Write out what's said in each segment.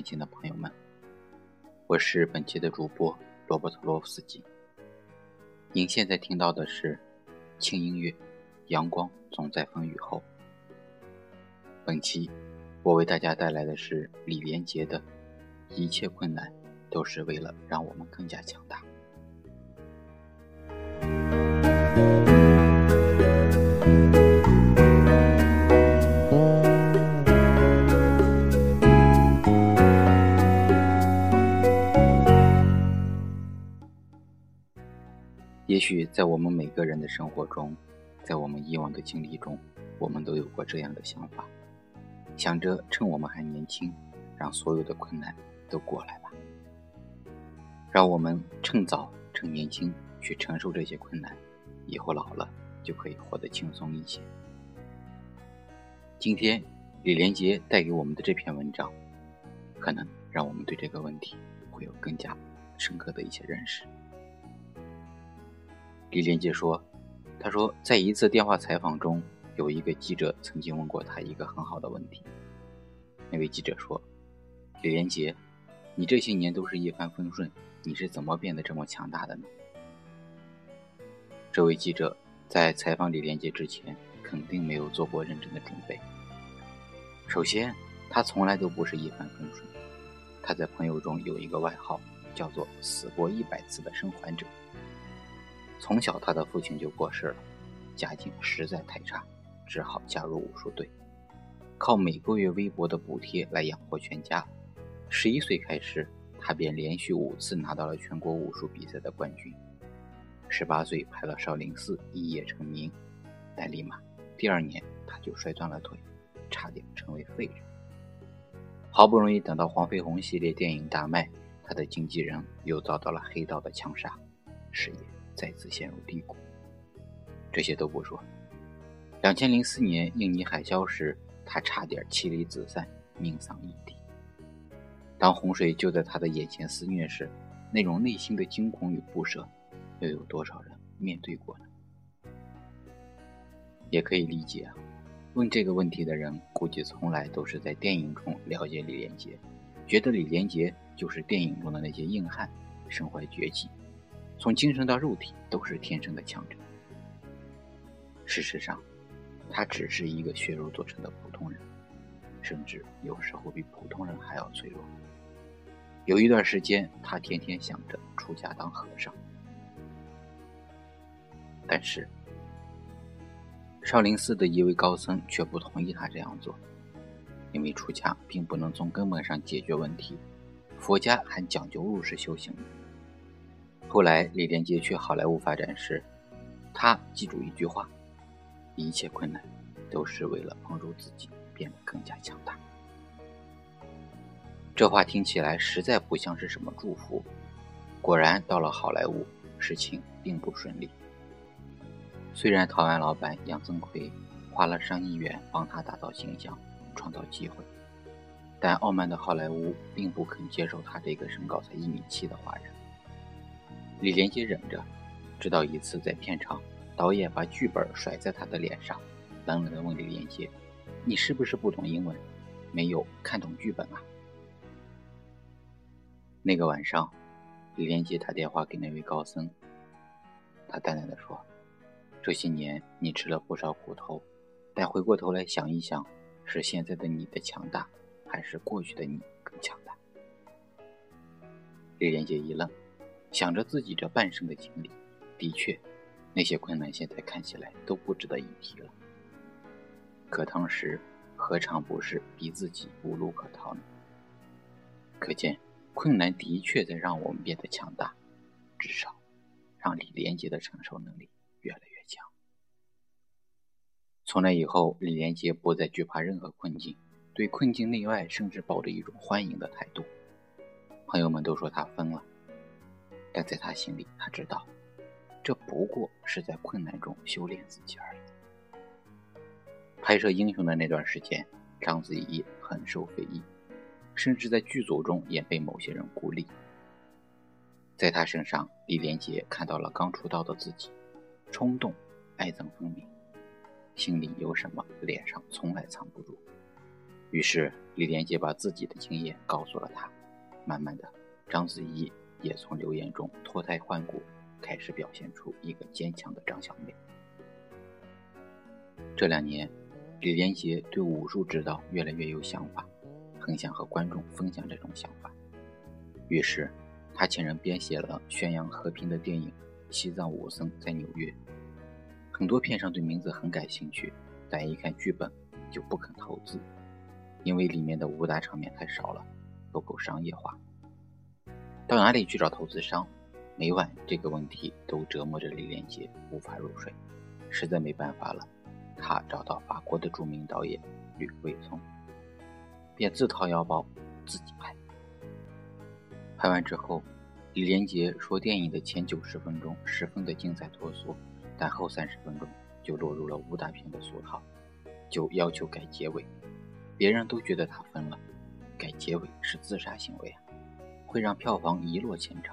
前的朋友们，我是本期的主播罗伯特·洛夫斯基。您现在听到的是轻音乐，《阳光总在风雨后》。本期我为大家带来的是李连杰的《一切困难都是为了让我们更加强大》。也许在我们每个人的生活中，在我们以往的经历中，我们都有过这样的想法，想着趁我们还年轻，让所有的困难都过来吧，让我们趁早趁年轻去承受这些困难，以后老了就可以活得轻松一些。今天李连杰带给我们的这篇文章，可能让我们对这个问题会有更加深刻的一些认识。李连杰说：“他说，在一次电话采访中，有一个记者曾经问过他一个很好的问题。那位记者说：‘李连杰，你这些年都是一帆风顺，你是怎么变得这么强大的呢？’这位记者在采访李连杰之前，肯定没有做过认真的准备。首先，他从来都不是一帆风顺，他在朋友中有一个外号，叫做‘死过一百次的生还者’。”从小，他的父亲就过世了，家境实在太差，只好加入武术队，靠每个月微薄的补贴来养活全家。十一岁开始，他便连续五次拿到了全国武术比赛的冠军。十八岁拍了少林寺一夜成名，但立马第二年他就摔断了腿，差点成为废人。好不容易等到黄飞鸿系列电影大卖，他的经纪人又遭到了黑道的枪杀，事业。再次陷入低谷。这些都不说，两千零四年印尼海啸时，他差点妻离子散，命丧异地。当洪水就在他的眼前肆虐时，那种内心的惊恐与不舍，又有多少人面对过呢？也可以理解啊，问这个问题的人，估计从来都是在电影中了解李连杰，觉得李连杰就是电影中的那些硬汉，身怀绝技。从精神到肉体都是天生的强者。事实上，他只是一个血肉做成的普通人，甚至有时候比普通人还要脆弱。有一段时间，他天天想着出家当和尚，但是少林寺的一位高僧却不同意他这样做，因为出家并不能从根本上解决问题，佛家还讲究入世修行。后来，李连杰去好莱坞发展时，他记住一句话：一切困难都是为了帮助自己变得更加强大。这话听起来实在不像是什么祝福。果然，到了好莱坞，事情并不顺利。虽然台湾老板杨增奎花了上亿元帮他打造形象、创造机会，但傲慢的好莱坞并不肯接受他这个身高才一米七的华人。李连杰忍着，直到一次在片场，导演把剧本甩在他的脸上，冷冷地问李连杰：“你是不是不懂英文，没有看懂剧本啊？”那个晚上，李连杰打电话给那位高僧，他淡淡的说：“这些年你吃了不少苦头，但回过头来想一想，是现在的你的强大，还是过去的你更强大？”李连杰一愣。想着自己这半生的经历，的确，那些困难现在看起来都不值得一提了。可当时，何尝不是逼自己无路可逃呢？可见，困难的确在让我们变得强大，至少，让李连杰的承受能力越来越强。从那以后，李连杰不再惧怕任何困境，对困境内外甚至抱着一种欢迎的态度。朋友们都说他疯了。但在他心里，他知道，这不过是在困难中修炼自己而已。拍摄《英雄》的那段时间，章子怡很受非议，甚至在剧组中也被某些人孤立。在他身上，李连杰看到了刚出道的自己，冲动、爱憎分明，心里有什么，脸上从来藏不住。于是李连杰把自己的经验告诉了他。慢慢的，章子怡也从留言中脱胎换骨，开始表现出一个坚强的张小妹。这两年，李连杰对武术指导越来越有想法，很想和观众分享这种想法。于是，他请人编写了宣扬和平的电影《西藏武僧在纽约》。很多片商对名字很感兴趣，但一看剧本就不肯投资，因为里面的武打场面太少了，不够商业化。到哪里去找投资商？每晚这个问题都折磨着李连杰，无法入睡。实在没办法了，他找到法国的著名导演吕卫聪，便自掏腰包自己拍。拍完之后，李连杰说电影的前九十分钟十分的精彩脱俗。但后三十分钟就落入了武打片的俗套，就要求改结尾。别人都觉得他疯了，改结尾是自杀行为啊，会让票房一落千丈。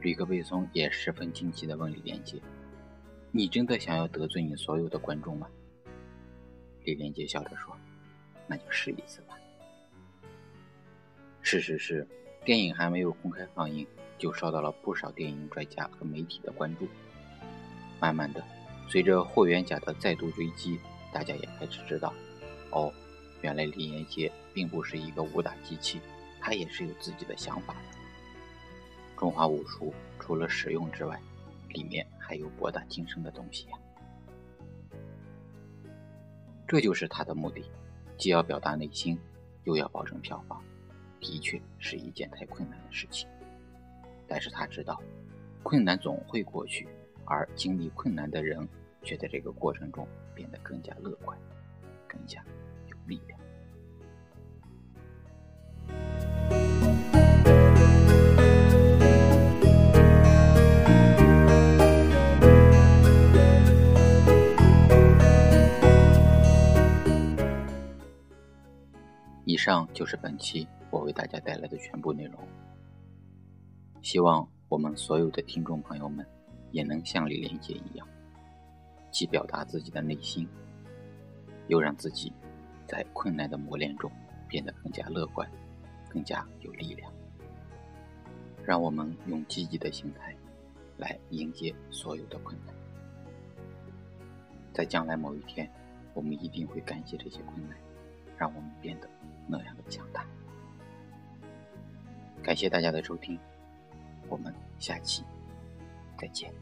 吕克贝松也十分惊奇地问李连杰：“你真的想要得罪你所有的观众吗？”李连杰笑着说：“那就试一次吧。”事实是，电影还没有公开放映，就受到了不少电影专家和媒体的关注。慢慢的，随着霍元甲的再度追击，大家也开始知道，哦，原来李连杰并不是一个武打机器，他也是有自己的想法的。中华武术除了实用之外，里面还有博大精深的东西呀。这就是他的目的，既要表达内心，又要保证票房，的确是一件太困难的事情。但是他知道，困难总会过去。而经历困难的人，却在这个过程中变得更加乐观，更加有力量。上就是本期我为大家带来的全部内容。希望我们所有的听众朋友们。也能像李连杰一样，既表达自己的内心，又让自己在困难的磨练中变得更加乐观，更加有力量。让我们用积极的心态来迎接所有的困难，在将来某一天，我们一定会感谢这些困难，让我们变得那样的强大。感谢大家的收听，我们下期再见。